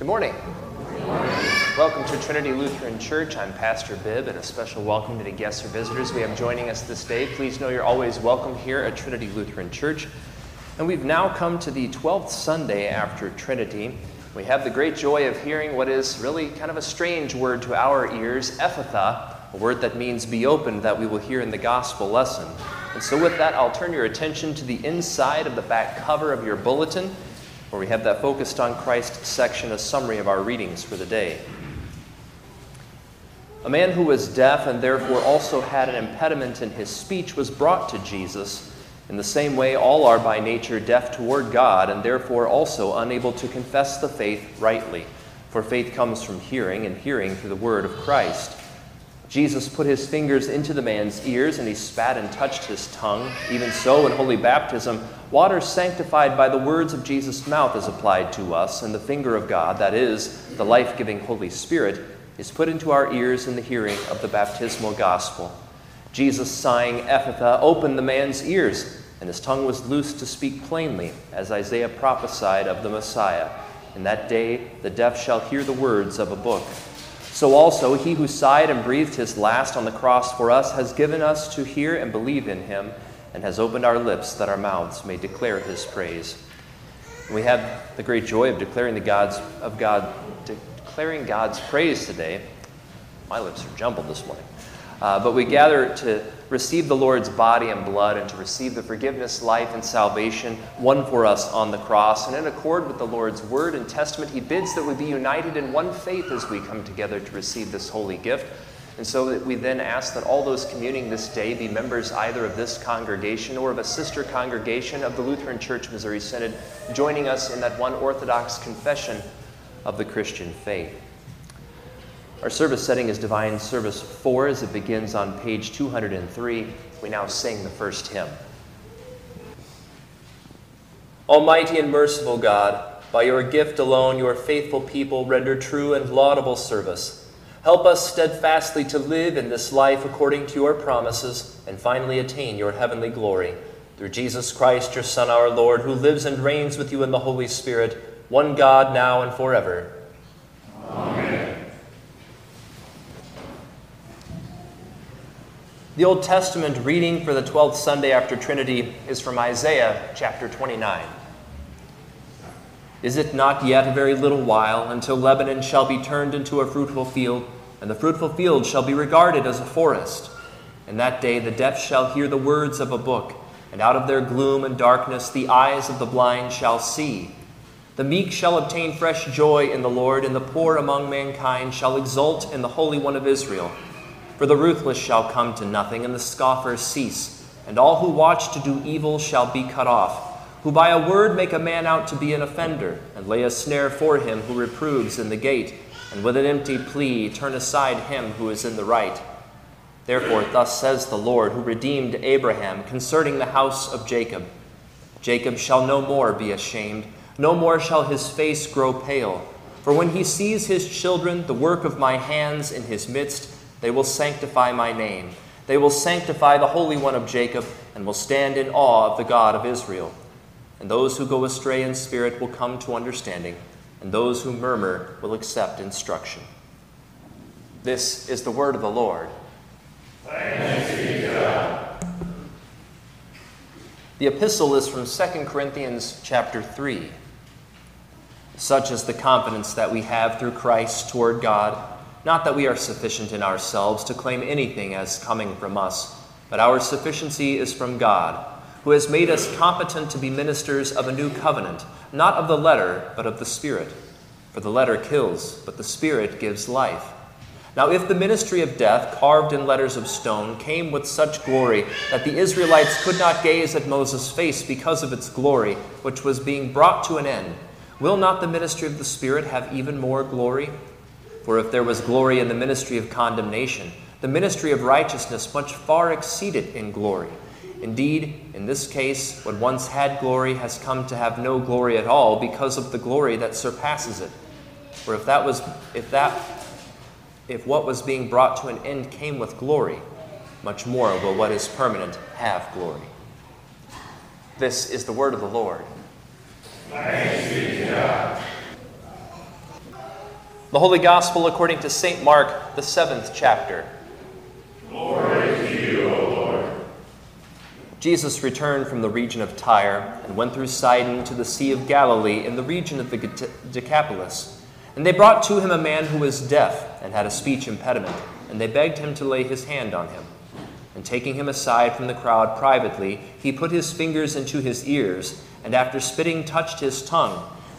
Good morning. Welcome to Trinity Lutheran Church. I'm Pastor Bibb, and a special welcome to the guests or visitors we have joining us this day. Please know you're always welcome here at Trinity Lutheran Church. And we've now come to the 12th Sunday after Trinity. We have the great joy of hearing what is really kind of a strange word to our ears, Ephphatha, a word that means be opened that we will hear in the gospel lesson. And so, with that, I'll turn your attention to the inside of the back cover of your bulletin, where we have that focused on Christ section, a summary of our readings for the day. A man who was deaf and therefore also had an impediment in his speech was brought to Jesus. In the same way, all are by nature deaf toward God and therefore also unable to confess the faith rightly. For faith comes from hearing, and hearing through the word of Christ. Jesus put his fingers into the man's ears and he spat and touched his tongue. Even so, in holy baptism, water sanctified by the words of Jesus' mouth is applied to us, and the finger of God, that is, the life giving Holy Spirit, is put into our ears in the hearing of the baptismal gospel. Jesus, sighing, Ephphatha, opened the man's ears, and his tongue was loosed to speak plainly, as Isaiah prophesied of the Messiah. In that day, the deaf shall hear the words of a book. So also, he who sighed and breathed his last on the cross for us has given us to hear and believe in him, and has opened our lips that our mouths may declare his praise. We have the great joy of declaring the God's of God declaring God's praise today. My lips are jumbled this morning. Uh, but we gather to receive the Lord's body and blood and to receive the forgiveness, life, and salvation won for us on the cross. And in accord with the Lord's word and testament, He bids that we be united in one faith as we come together to receive this holy gift. And so that we then ask that all those communing this day be members either of this congregation or of a sister congregation of the Lutheran Church Missouri Synod, joining us in that one Orthodox confession of the Christian faith. Our service setting is Divine Service 4 as it begins on page 203. We now sing the first hymn. Almighty and merciful God, by your gift alone, your faithful people render true and laudable service. Help us steadfastly to live in this life according to your promises and finally attain your heavenly glory. Through Jesus Christ, your Son, our Lord, who lives and reigns with you in the Holy Spirit, one God, now and forever. Amen. The Old Testament reading for the 12th Sunday after Trinity is from Isaiah chapter 29. Is it not yet a very little while until Lebanon shall be turned into a fruitful field, and the fruitful field shall be regarded as a forest? In that day the deaf shall hear the words of a book, and out of their gloom and darkness the eyes of the blind shall see. The meek shall obtain fresh joy in the Lord, and the poor among mankind shall exult in the Holy One of Israel. For the ruthless shall come to nothing, and the scoffers cease, and all who watch to do evil shall be cut off, who by a word make a man out to be an offender, and lay a snare for him who reproves in the gate, and with an empty plea turn aside him who is in the right. Therefore, thus says the Lord, who redeemed Abraham concerning the house of Jacob Jacob shall no more be ashamed, no more shall his face grow pale. For when he sees his children, the work of my hands in his midst, they will sanctify my name. They will sanctify the Holy One of Jacob and will stand in awe of the God of Israel. And those who go astray in spirit will come to understanding, and those who murmur will accept instruction. This is the word of the Lord. The epistle is from 2 Corinthians chapter 3. Such is the confidence that we have through Christ toward God not that we are sufficient in ourselves to claim anything as coming from us, but our sufficiency is from God, who has made us competent to be ministers of a new covenant, not of the letter, but of the Spirit. For the letter kills, but the Spirit gives life. Now, if the ministry of death, carved in letters of stone, came with such glory that the Israelites could not gaze at Moses' face because of its glory, which was being brought to an end, will not the ministry of the Spirit have even more glory? For if there was glory in the ministry of condemnation, the ministry of righteousness much far exceeded in glory. Indeed, in this case, what once had glory has come to have no glory at all because of the glory that surpasses it. For if that was if that if what was being brought to an end came with glory, much more will what is permanent have glory. This is the word of the Lord. Thanks be to God. The Holy Gospel according to St. Mark, the seventh chapter. Glory to you, O Lord. Jesus returned from the region of Tyre and went through Sidon to the Sea of Galilee in the region of the Decapolis. And they brought to him a man who was deaf and had a speech impediment, and they begged him to lay his hand on him. And taking him aside from the crowd privately, he put his fingers into his ears, and after spitting, touched his tongue.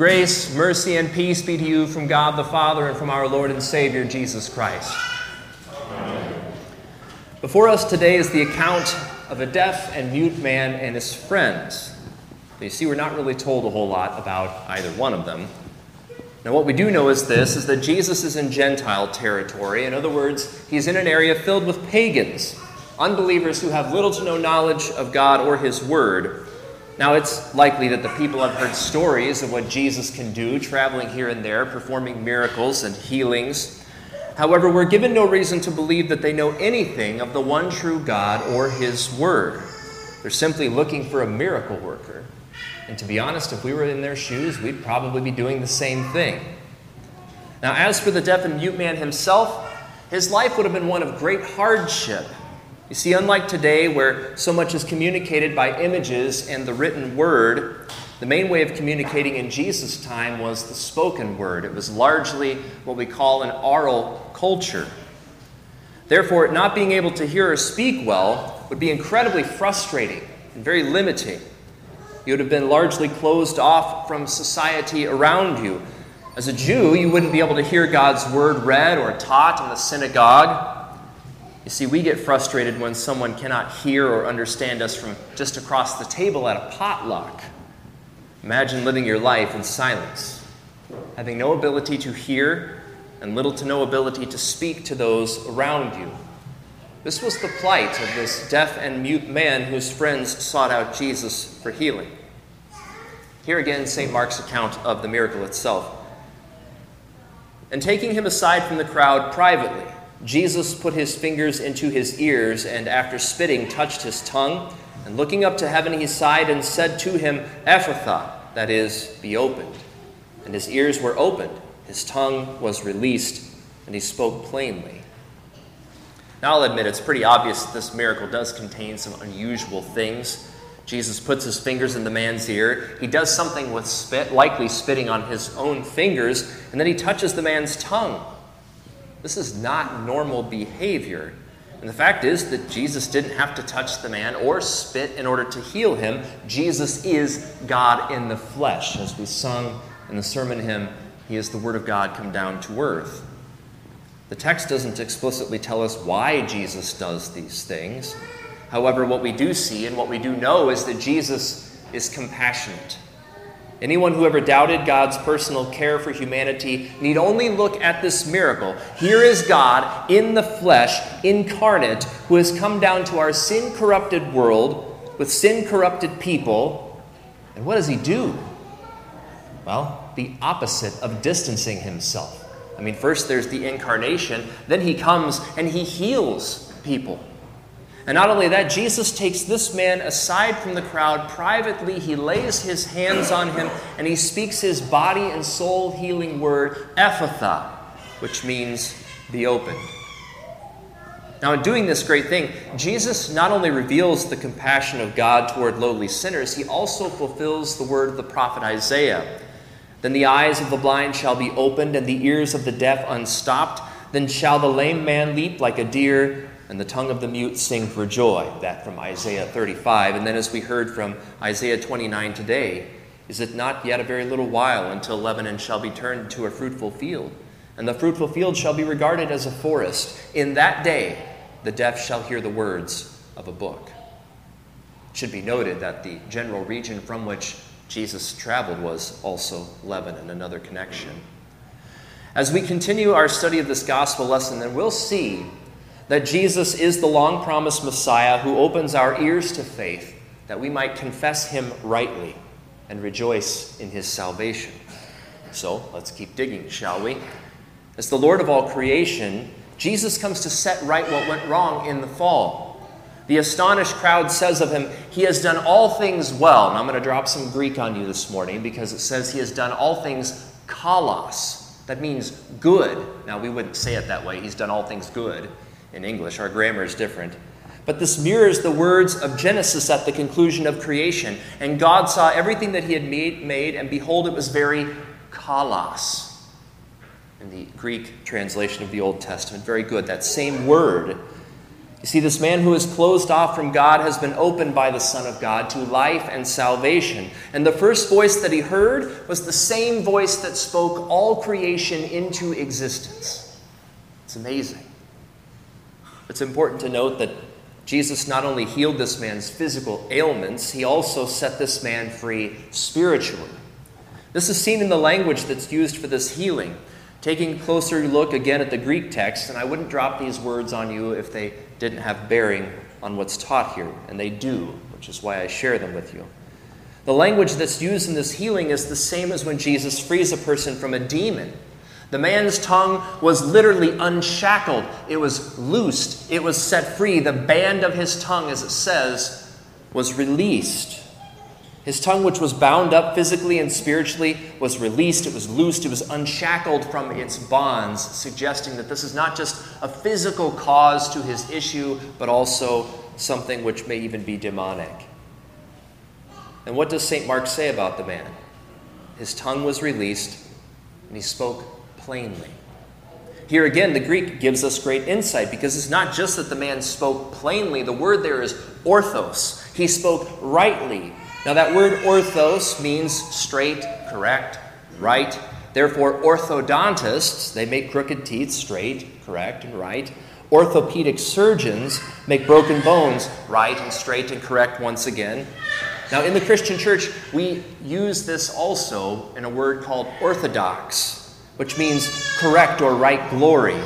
Grace, mercy, and peace be to you from God the Father and from our Lord and Savior Jesus Christ. Before us today is the account of a deaf and mute man and his friends. You see, we're not really told a whole lot about either one of them. Now, what we do know is this is that Jesus is in Gentile territory. In other words, he's in an area filled with pagans, unbelievers who have little to no knowledge of God or his word. Now, it's likely that the people have heard stories of what Jesus can do, traveling here and there, performing miracles and healings. However, we're given no reason to believe that they know anything of the one true God or His Word. They're simply looking for a miracle worker. And to be honest, if we were in their shoes, we'd probably be doing the same thing. Now, as for the deaf and mute man himself, his life would have been one of great hardship you see, unlike today, where so much is communicated by images and the written word, the main way of communicating in Jesus' time was the spoken word. It was largely what we call an oral culture. Therefore, not being able to hear or speak well would be incredibly frustrating and very limiting. You would have been largely closed off from society around you. As a Jew, you wouldn't be able to hear God's word read or taught in the synagogue. You see, we get frustrated when someone cannot hear or understand us from just across the table at a potluck. Imagine living your life in silence, having no ability to hear and little to no ability to speak to those around you. This was the plight of this deaf and mute man whose friends sought out Jesus for healing. Here again, St. Mark's account of the miracle itself. And taking him aside from the crowd privately, Jesus put his fingers into his ears, and after spitting, touched his tongue. And looking up to heaven, he sighed and said to him, Ephphatha, that is, be opened. And his ears were opened, his tongue was released, and he spoke plainly. Now, I'll admit it's pretty obvious that this miracle does contain some unusual things. Jesus puts his fingers in the man's ear. He does something with spit, likely spitting on his own fingers, and then he touches the man's tongue. This is not normal behavior. And the fact is that Jesus didn't have to touch the man or spit in order to heal him. Jesus is God in the flesh. As we sung in the sermon hymn, He is the Word of God come down to earth. The text doesn't explicitly tell us why Jesus does these things. However, what we do see and what we do know is that Jesus is compassionate. Anyone who ever doubted God's personal care for humanity need only look at this miracle. Here is God in the flesh, incarnate, who has come down to our sin corrupted world with sin corrupted people. And what does he do? Well, the opposite of distancing himself. I mean, first there's the incarnation, then he comes and he heals people. And not only that, Jesus takes this man aside from the crowd privately. He lays his hands on him and he speaks his body and soul healing word, Ephphatha, which means be opened. Now, in doing this great thing, Jesus not only reveals the compassion of God toward lowly sinners, he also fulfills the word of the prophet Isaiah. Then the eyes of the blind shall be opened, and the ears of the deaf unstopped. Then shall the lame man leap like a deer and the tongue of the mute sing for joy. That from Isaiah 35. And then, as we heard from Isaiah 29 today, is it not yet a very little while until Lebanon shall be turned to a fruitful field? And the fruitful field shall be regarded as a forest. In that day, the deaf shall hear the words of a book. It should be noted that the general region from which Jesus traveled was also Lebanon, another connection. As we continue our study of this gospel lesson, then we'll see that Jesus is the long promised Messiah who opens our ears to faith that we might confess him rightly and rejoice in his salvation. So let's keep digging, shall we? As the Lord of all creation, Jesus comes to set right what went wrong in the fall. The astonished crowd says of him, He has done all things well. And I'm going to drop some Greek on you this morning because it says he has done all things kalos. That means good. Now, we wouldn't say it that way. He's done all things good in English. Our grammar is different. But this mirrors the words of Genesis at the conclusion of creation. And God saw everything that he had made, made and behold, it was very kalos in the Greek translation of the Old Testament. Very good. That same word. You see, this man who is closed off from God has been opened by the Son of God to life and salvation. And the first voice that he heard was the same voice that spoke all creation into existence. It's amazing. It's important to note that Jesus not only healed this man's physical ailments, he also set this man free spiritually. This is seen in the language that's used for this healing. Taking a closer look again at the Greek text, and I wouldn't drop these words on you if they didn't have bearing on what's taught here, and they do, which is why I share them with you. The language that's used in this healing is the same as when Jesus frees a person from a demon. The man's tongue was literally unshackled, it was loosed, it was set free. The band of his tongue, as it says, was released. His tongue, which was bound up physically and spiritually, was released, it was loosed, it was unshackled from its bonds, suggesting that this is not just a physical cause to his issue, but also something which may even be demonic. And what does St. Mark say about the man? His tongue was released, and he spoke plainly. Here again, the Greek gives us great insight because it's not just that the man spoke plainly, the word there is orthos. He spoke rightly, now, that word orthos means straight, correct, right. Therefore, orthodontists, they make crooked teeth straight, correct, and right. Orthopedic surgeons make broken bones right and straight and correct once again. Now, in the Christian church, we use this also in a word called orthodox, which means correct or right glory.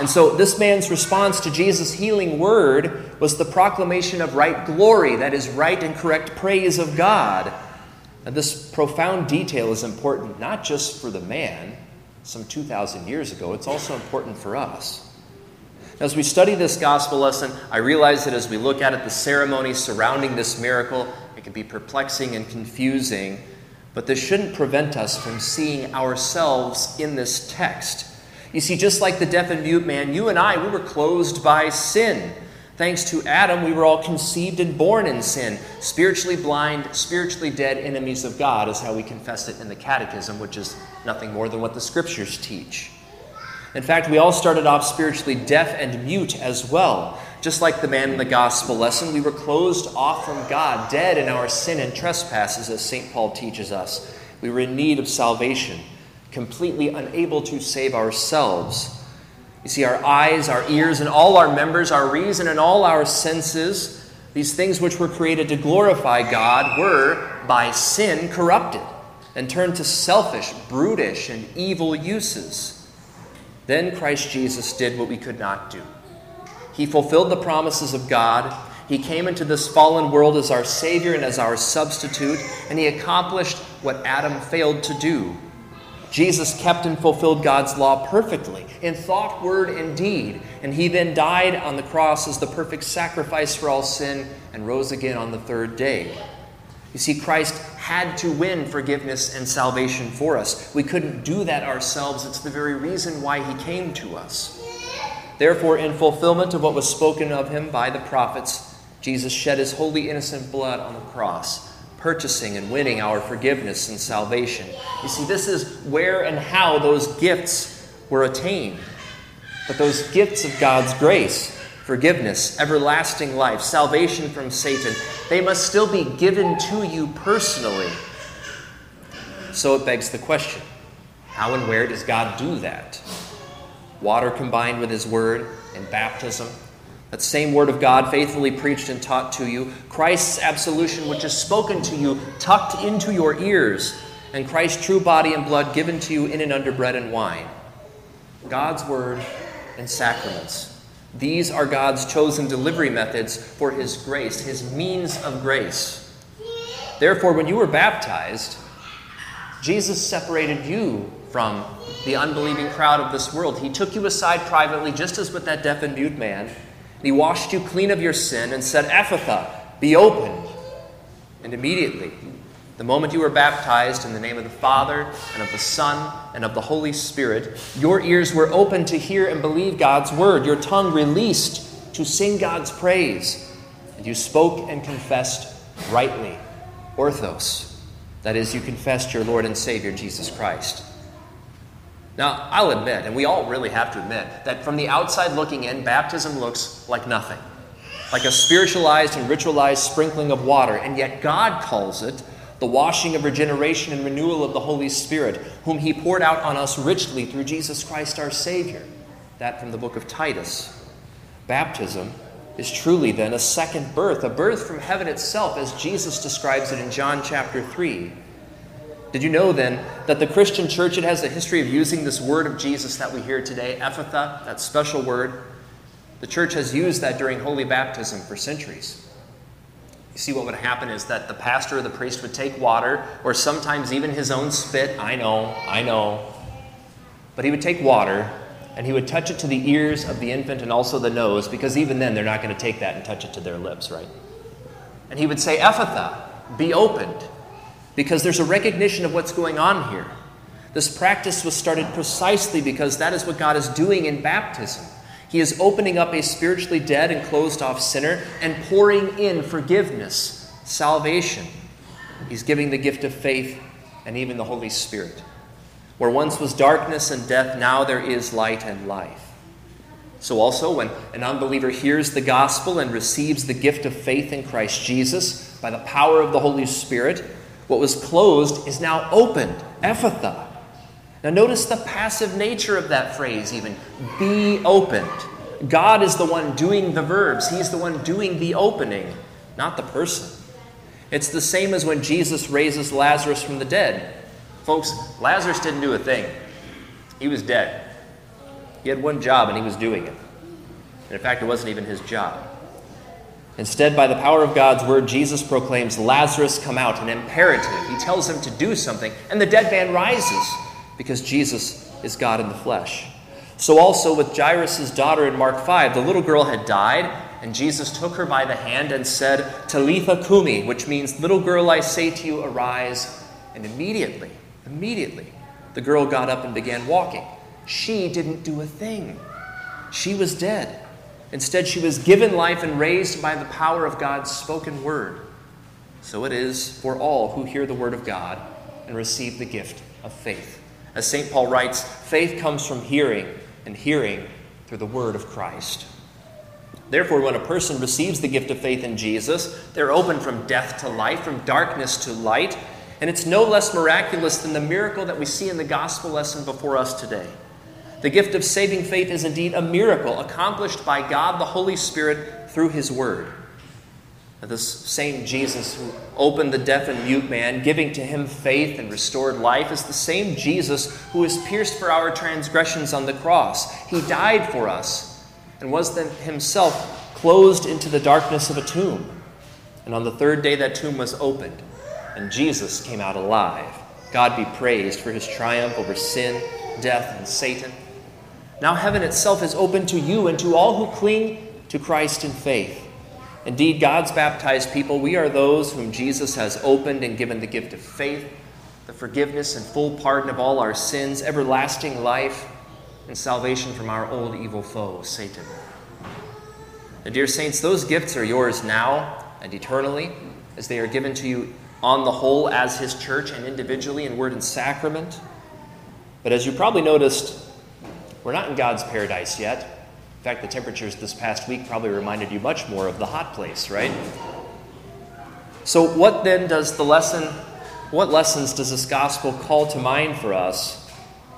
And so, this man's response to Jesus' healing word was the proclamation of right glory, that is, right and correct praise of God. And this profound detail is important not just for the man some 2,000 years ago, it's also important for us. As we study this gospel lesson, I realize that as we look at it, the ceremony surrounding this miracle, it can be perplexing and confusing, but this shouldn't prevent us from seeing ourselves in this text. You see, just like the deaf and mute man, you and I, we were closed by sin. Thanks to Adam, we were all conceived and born in sin. Spiritually blind, spiritually dead enemies of God is how we confess it in the Catechism, which is nothing more than what the Scriptures teach. In fact, we all started off spiritually deaf and mute as well. Just like the man in the gospel lesson, we were closed off from God, dead in our sin and trespasses, as St. Paul teaches us. We were in need of salvation completely unable to save ourselves. You see, our eyes, our ears, and all our members, our reason, and all our senses, these things which were created to glorify God, were by sin corrupted and turned to selfish, brutish, and evil uses. Then Christ Jesus did what we could not do. He fulfilled the promises of God. He came into this fallen world as our Savior and as our substitute, and He accomplished what Adam failed to do Jesus kept and fulfilled God's law perfectly in thought, word, and deed. And he then died on the cross as the perfect sacrifice for all sin and rose again on the third day. You see, Christ had to win forgiveness and salvation for us. We couldn't do that ourselves. It's the very reason why he came to us. Therefore, in fulfillment of what was spoken of him by the prophets, Jesus shed his holy, innocent blood on the cross purchasing and winning our forgiveness and salvation. You see, this is where and how those gifts were attained. But those gifts of God's grace, forgiveness, everlasting life, salvation from Satan, they must still be given to you personally. So it begs the question how and where does God do that? Water combined with His Word and baptism, That same word of God faithfully preached and taught to you, Christ's absolution, which is spoken to you, tucked into your ears, and Christ's true body and blood given to you in and under bread and wine. God's word and sacraments. These are God's chosen delivery methods for His grace, His means of grace. Therefore, when you were baptized, Jesus separated you from the unbelieving crowd of this world. He took you aside privately, just as with that deaf and mute man and he washed you clean of your sin and said, Ephphatha, be opened. And immediately, the moment you were baptized in the name of the Father and of the Son and of the Holy Spirit, your ears were open to hear and believe God's word, your tongue released to sing God's praise, and you spoke and confessed rightly, orthos. That is, you confessed your Lord and Savior, Jesus Christ. Now, I'll admit, and we all really have to admit, that from the outside looking in, baptism looks like nothing. Like a spiritualized and ritualized sprinkling of water, and yet God calls it the washing of regeneration and renewal of the Holy Spirit, whom He poured out on us richly through Jesus Christ our Savior. That from the book of Titus. Baptism is truly then a second birth, a birth from heaven itself, as Jesus describes it in John chapter 3. Did you know then that the Christian church it has a history of using this word of Jesus that we hear today, Ephphatha, that special word? The church has used that during holy baptism for centuries. You see, what would happen is that the pastor or the priest would take water, or sometimes even his own spit. I know, I know. But he would take water and he would touch it to the ears of the infant and also the nose, because even then they're not going to take that and touch it to their lips, right? And he would say, Ephphatha, be opened because there's a recognition of what's going on here. This practice was started precisely because that is what God is doing in baptism. He is opening up a spiritually dead and closed off sinner and pouring in forgiveness, salvation. He's giving the gift of faith and even the Holy Spirit. Where once was darkness and death, now there is light and life. So, also, when an unbeliever hears the gospel and receives the gift of faith in Christ Jesus by the power of the Holy Spirit, what was closed is now opened. Ephphatha. Now, notice the passive nature of that phrase, even. Be opened. God is the one doing the verbs, He's the one doing the opening, not the person. It's the same as when Jesus raises Lazarus from the dead. Folks, Lazarus didn't do a thing, he was dead. He had one job and he was doing it. And in fact, it wasn't even his job. Instead, by the power of God's word, Jesus proclaims, Lazarus, come out, an imperative. He tells him to do something, and the dead man rises because Jesus is God in the flesh. So, also with Jairus' daughter in Mark 5, the little girl had died, and Jesus took her by the hand and said, Talitha Kumi, which means, Little girl, I say to you, arise. And immediately, immediately, the girl got up and began walking. She didn't do a thing, she was dead. Instead, she was given life and raised by the power of God's spoken word. So it is for all who hear the word of God and receive the gift of faith. As St. Paul writes, faith comes from hearing, and hearing through the word of Christ. Therefore, when a person receives the gift of faith in Jesus, they're opened from death to life, from darkness to light, and it's no less miraculous than the miracle that we see in the gospel lesson before us today. The gift of saving faith is indeed a miracle accomplished by God the Holy Spirit through His Word. This same Jesus who opened the deaf and mute man, giving to him faith and restored life, is the same Jesus who was pierced for our transgressions on the cross. He died for us and was then himself closed into the darkness of a tomb. And on the third day, that tomb was opened, and Jesus came out alive. God be praised for his triumph over sin, death, and Satan. Now heaven itself is open to you and to all who cling to Christ in faith. Indeed, God's baptized people, we are those whom Jesus has opened and given the gift of faith, the forgiveness and full pardon of all our sins, everlasting life, and salvation from our old evil foe, Satan. And dear saints, those gifts are yours now and eternally, as they are given to you on the whole as His church and individually in word and sacrament. But as you probably noticed, we're not in God's paradise yet. In fact, the temperatures this past week probably reminded you much more of the hot place, right? So, what then does the lesson, what lessons does this gospel call to mind for us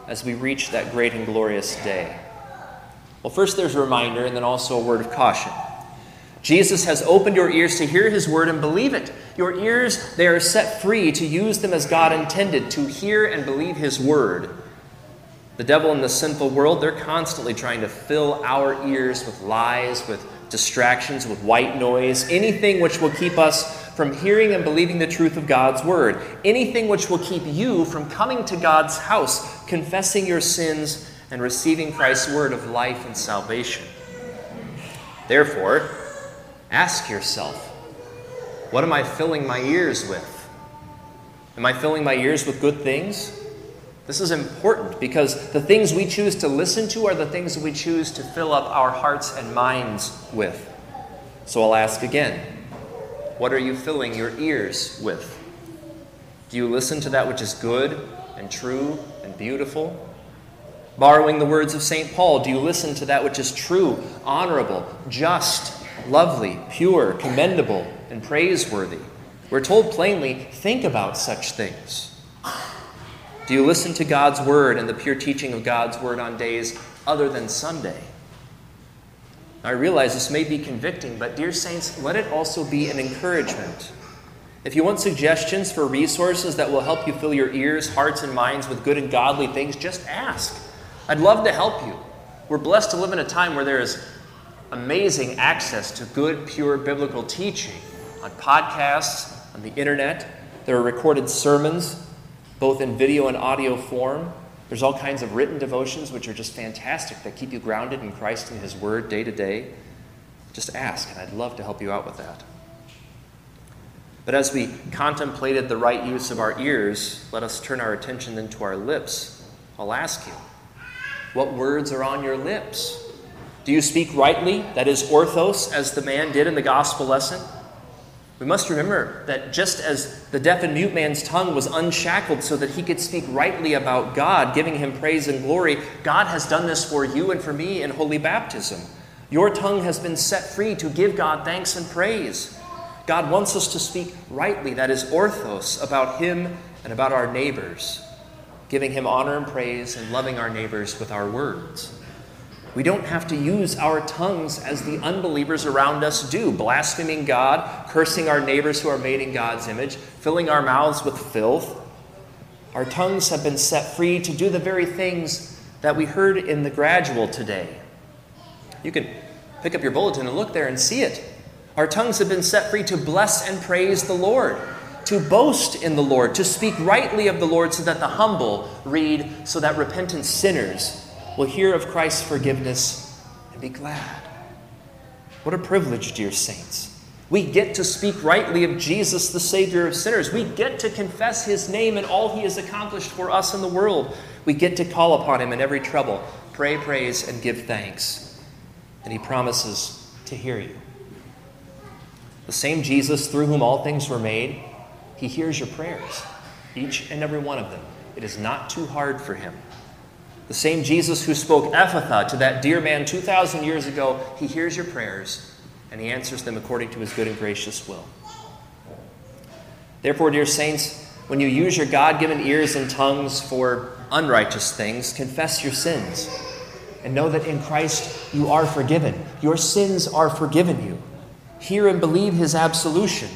as we reach that great and glorious day? Well, first there's a reminder and then also a word of caution. Jesus has opened your ears to hear his word and believe it. Your ears, they are set free to use them as God intended, to hear and believe his word. The devil and the sinful world, they're constantly trying to fill our ears with lies, with distractions, with white noise, anything which will keep us from hearing and believing the truth of God's word, anything which will keep you from coming to God's house, confessing your sins, and receiving Christ's word of life and salvation. Therefore, Ask yourself, what am I filling my ears with? Am I filling my ears with good things? This is important because the things we choose to listen to are the things we choose to fill up our hearts and minds with. So I'll ask again what are you filling your ears with? Do you listen to that which is good and true and beautiful? Borrowing the words of St. Paul, do you listen to that which is true, honorable, just, lovely, pure, commendable, and praiseworthy. We're told plainly think about such things. Do you listen to God's word and the pure teaching of God's word on days other than Sunday? I realize this may be convicting, but dear saints, let it also be an encouragement. If you want suggestions for resources that will help you fill your ears, hearts, and minds with good and godly things, just ask. I'd love to help you. We're blessed to live in a time where there is amazing access to good, pure biblical teaching on podcasts, on the internet. There are recorded sermons, both in video and audio form. There's all kinds of written devotions, which are just fantastic, that keep you grounded in Christ and His Word day to day. Just ask, and I'd love to help you out with that. But as we contemplated the right use of our ears, let us turn our attention then to our lips. I'll ask you, what words are on your lips? Do you speak rightly, that is, orthos, as the man did in the gospel lesson? We must remember that just as the deaf and mute man's tongue was unshackled so that he could speak rightly about God, giving him praise and glory, God has done this for you and for me in holy baptism. Your tongue has been set free to give God thanks and praise. God wants us to speak rightly, that is, orthos, about Him and about our neighbors, giving Him honor and praise and loving our neighbors with our words. We don't have to use our tongues as the unbelievers around us do, blaspheming God, cursing our neighbors who are made in God's image, filling our mouths with filth. Our tongues have been set free to do the very things that we heard in the gradual today. You can pick up your bulletin and look there and see it. Our tongues have been set free to bless and praise the Lord, to boast in the Lord, to speak rightly of the Lord so that the humble read, so that repentant sinners will hear of Christ's forgiveness and be glad. What a privilege, dear saints. We get to speak rightly of Jesus, the Savior of sinners. We get to confess His name and all He has accomplished for us in the world. We get to call upon Him in every trouble, pray, praise, and give thanks. And He promises to hear you. The same Jesus through whom all things were made, He hears your prayers, each and every one of them. It is not too hard for Him. The same Jesus who spoke Ephphatha to that dear man 2,000 years ago, he hears your prayers and he answers them according to his good and gracious will. Therefore, dear saints, when you use your God given ears and tongues for unrighteous things, confess your sins and know that in Christ you are forgiven. Your sins are forgiven you. Hear and believe his absolution.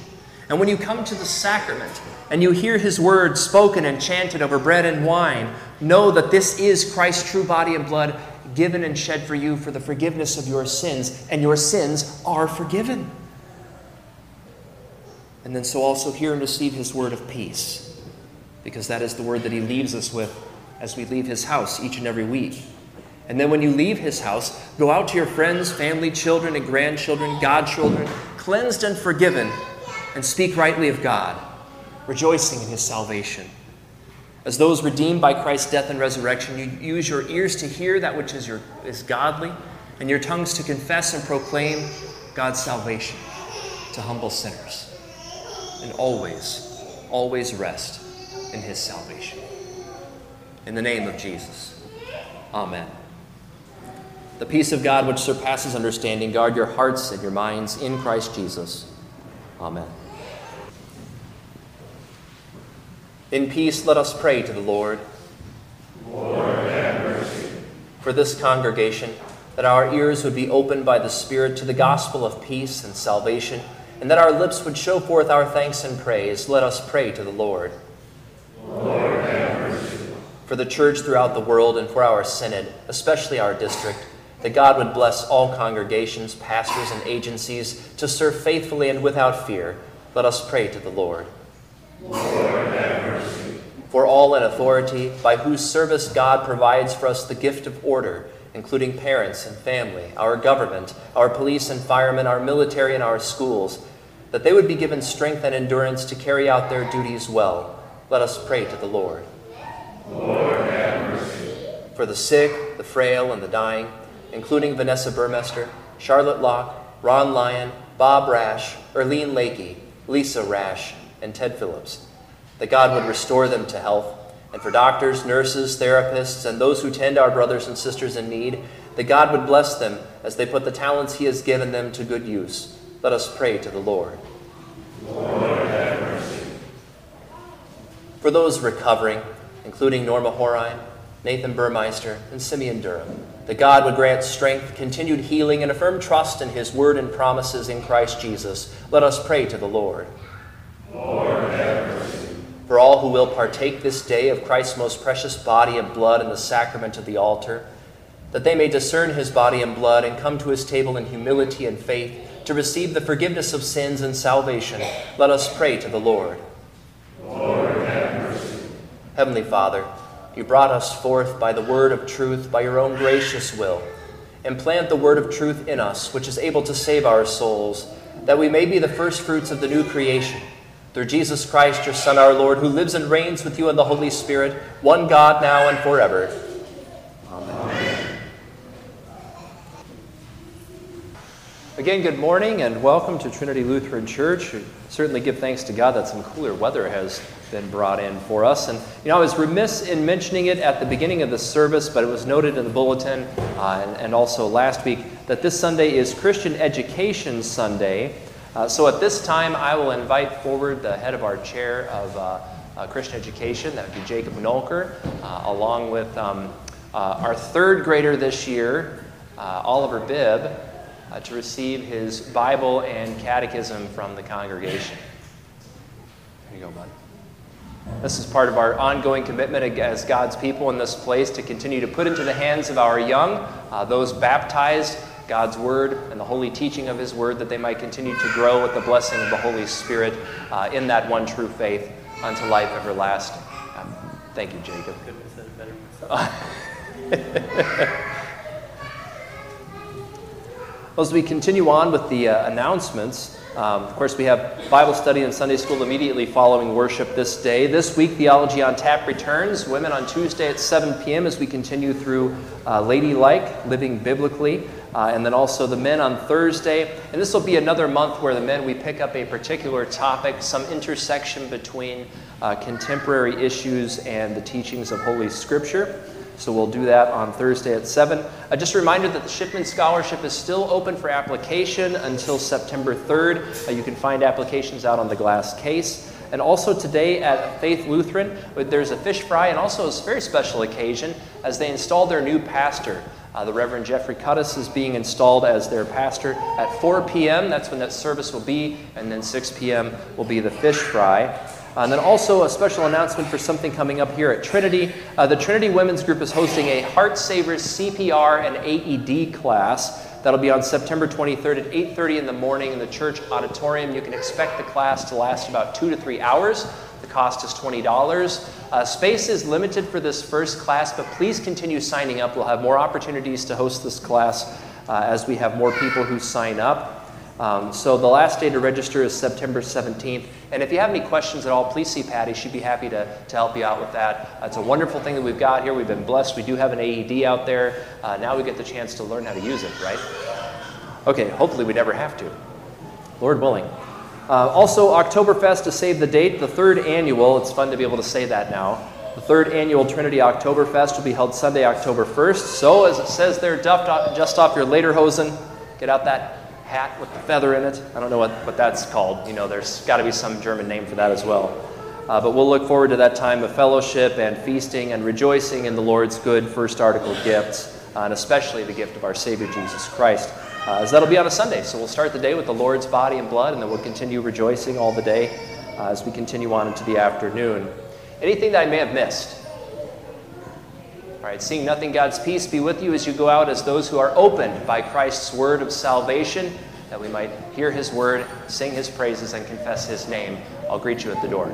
And when you come to the sacrament, and you hear his word spoken and chanted over bread and wine, know that this is Christ's true body and blood given and shed for you for the forgiveness of your sins, and your sins are forgiven. And then so also hear and receive his word of peace, because that is the word that he leaves us with as we leave his house each and every week. And then when you leave his house, go out to your friends, family, children, and grandchildren, godchildren, cleansed and forgiven, and speak rightly of God rejoicing in his salvation. As those redeemed by Christ's death and resurrection, you use your ears to hear that which is, your, is godly, and your tongues to confess and proclaim God's salvation to humble sinners. And always, always rest in his salvation. In the name of Jesus. Amen. The peace of God, which surpasses understanding, guard your hearts and your minds in Christ Jesus. Amen. In peace, let us pray to the Lord. Lord, have mercy. For this congregation, that our ears would be opened by the Spirit to the gospel of peace and salvation, and that our lips would show forth our thanks and praise, let us pray to the Lord. Lord, have mercy. For the church throughout the world and for our synod, especially our district, that God would bless all congregations, pastors, and agencies to serve faithfully and without fear, let us pray to the Lord. Lord, have mercy. For all in authority, by whose service God provides for us the gift of order, including parents and family, our government, our police and firemen, our military, and our schools, that they would be given strength and endurance to carry out their duties well. Let us pray to the Lord. Lord, have mercy. For the sick, the frail, and the dying, including Vanessa Burmester, Charlotte Locke, Ron Lyon, Bob Rash, Erlene Lakey, Lisa Rash, and Ted Phillips, that God would restore them to health and for doctors, nurses, therapists, and those who tend our brothers and sisters in need, that God would bless them as they put the talents He has given them to good use. Let us pray to the Lord. Lord, have mercy. For those recovering, including Norma Horine, Nathan Burmeister, and Simeon Durham, that God would grant strength, continued healing, and a firm trust in His word and promises in Christ Jesus. Let us pray to the Lord. Lord. For all who will partake this day of Christ's most precious body and blood in the sacrament of the altar, that they may discern his body and blood and come to his table in humility and faith to receive the forgiveness of sins and salvation, let us pray to the Lord. Lord, have mercy. Heavenly Father, you brought us forth by the word of truth, by your own gracious will. Implant the word of truth in us, which is able to save our souls, that we may be the first fruits of the new creation. Through Jesus Christ, your Son, our Lord, who lives and reigns with you in the Holy Spirit, one God now and forever. Amen. Again, good morning and welcome to Trinity Lutheran Church. We certainly give thanks to God that some cooler weather has been brought in for us. And, you know, I was remiss in mentioning it at the beginning of the service, but it was noted in the bulletin uh, and, and also last week that this Sunday is Christian Education Sunday. Uh, so at this time, I will invite forward the head of our chair of uh, uh, Christian Education, that would be Jacob Nolker, uh, along with um, uh, our third grader this year, uh, Oliver Bibb, to receive his Bible and catechism from the congregation. There you go, bud. This is part of our ongoing commitment as God's people in this place to continue to put into the hands of our young, those baptized, God's Word and the holy teaching of His Word, that they might continue to grow with the blessing of the Holy Spirit uh, in that one true faith unto life everlasting. Um, thank you, Jacob. Couldn't have said it better myself. As we continue on with the uh, announcements, um, of course, we have Bible study and Sunday school immediately following worship this day. This week, Theology on Tap returns. Women on Tuesday at 7 p.m. as we continue through uh, Ladylike, Living Biblically. Uh, and then also the men on Thursday. And this will be another month where the men, we pick up a particular topic, some intersection between uh, contemporary issues and the teachings of Holy Scripture. So we'll do that on Thursday at 7. Uh, just a reminder that the Shipman Scholarship is still open for application until September 3rd. Uh, you can find applications out on the glass case. And also today at Faith Lutheran, there's a fish fry and also a very special occasion as they install their new pastor. Uh, the Reverend Jeffrey Cuttis is being installed as their pastor at 4 p.m. That's when that service will be, and then 6 p.m. will be the fish fry. And then also a special announcement for something coming up here at Trinity. Uh, the Trinity Women's Group is hosting a Heart Savers CPR and AED class. That'll be on September 23rd at 8:30 in the morning in the church auditorium. You can expect the class to last about two to three hours. The cost is $20. Uh, space is limited for this first class, but please continue signing up. We'll have more opportunities to host this class uh, as we have more people who sign up. Um, so the last day to register is September 17th. And if you have any questions at all, please see Patty. She'd be happy to, to help you out with that. Uh, it's a wonderful thing that we've got here. We've been blessed. We do have an AED out there. Uh, now we get the chance to learn how to use it, right? Okay, hopefully we never have to. Lord willing. Uh, also, Oktoberfest to save the date, the third annual, it's fun to be able to say that now. The third annual Trinity Oktoberfest will be held Sunday, October 1st. So, as it says there, just off your lederhosen, get out that hat with the feather in it. I don't know what, what that's called. You know, there's got to be some German name for that as well. Uh, but we'll look forward to that time of fellowship and feasting and rejoicing in the Lord's good first article gifts uh, and especially the gift of our Savior Jesus Christ. Uh, as that'll be on a Sunday, so we'll start the day with the Lord's body and blood, and then we'll continue rejoicing all the day uh, as we continue on into the afternoon. Anything that I may have missed? All right, seeing nothing, God's peace be with you as you go out as those who are opened by Christ's word of salvation, that we might hear his word, sing his praises, and confess his name. I'll greet you at the door.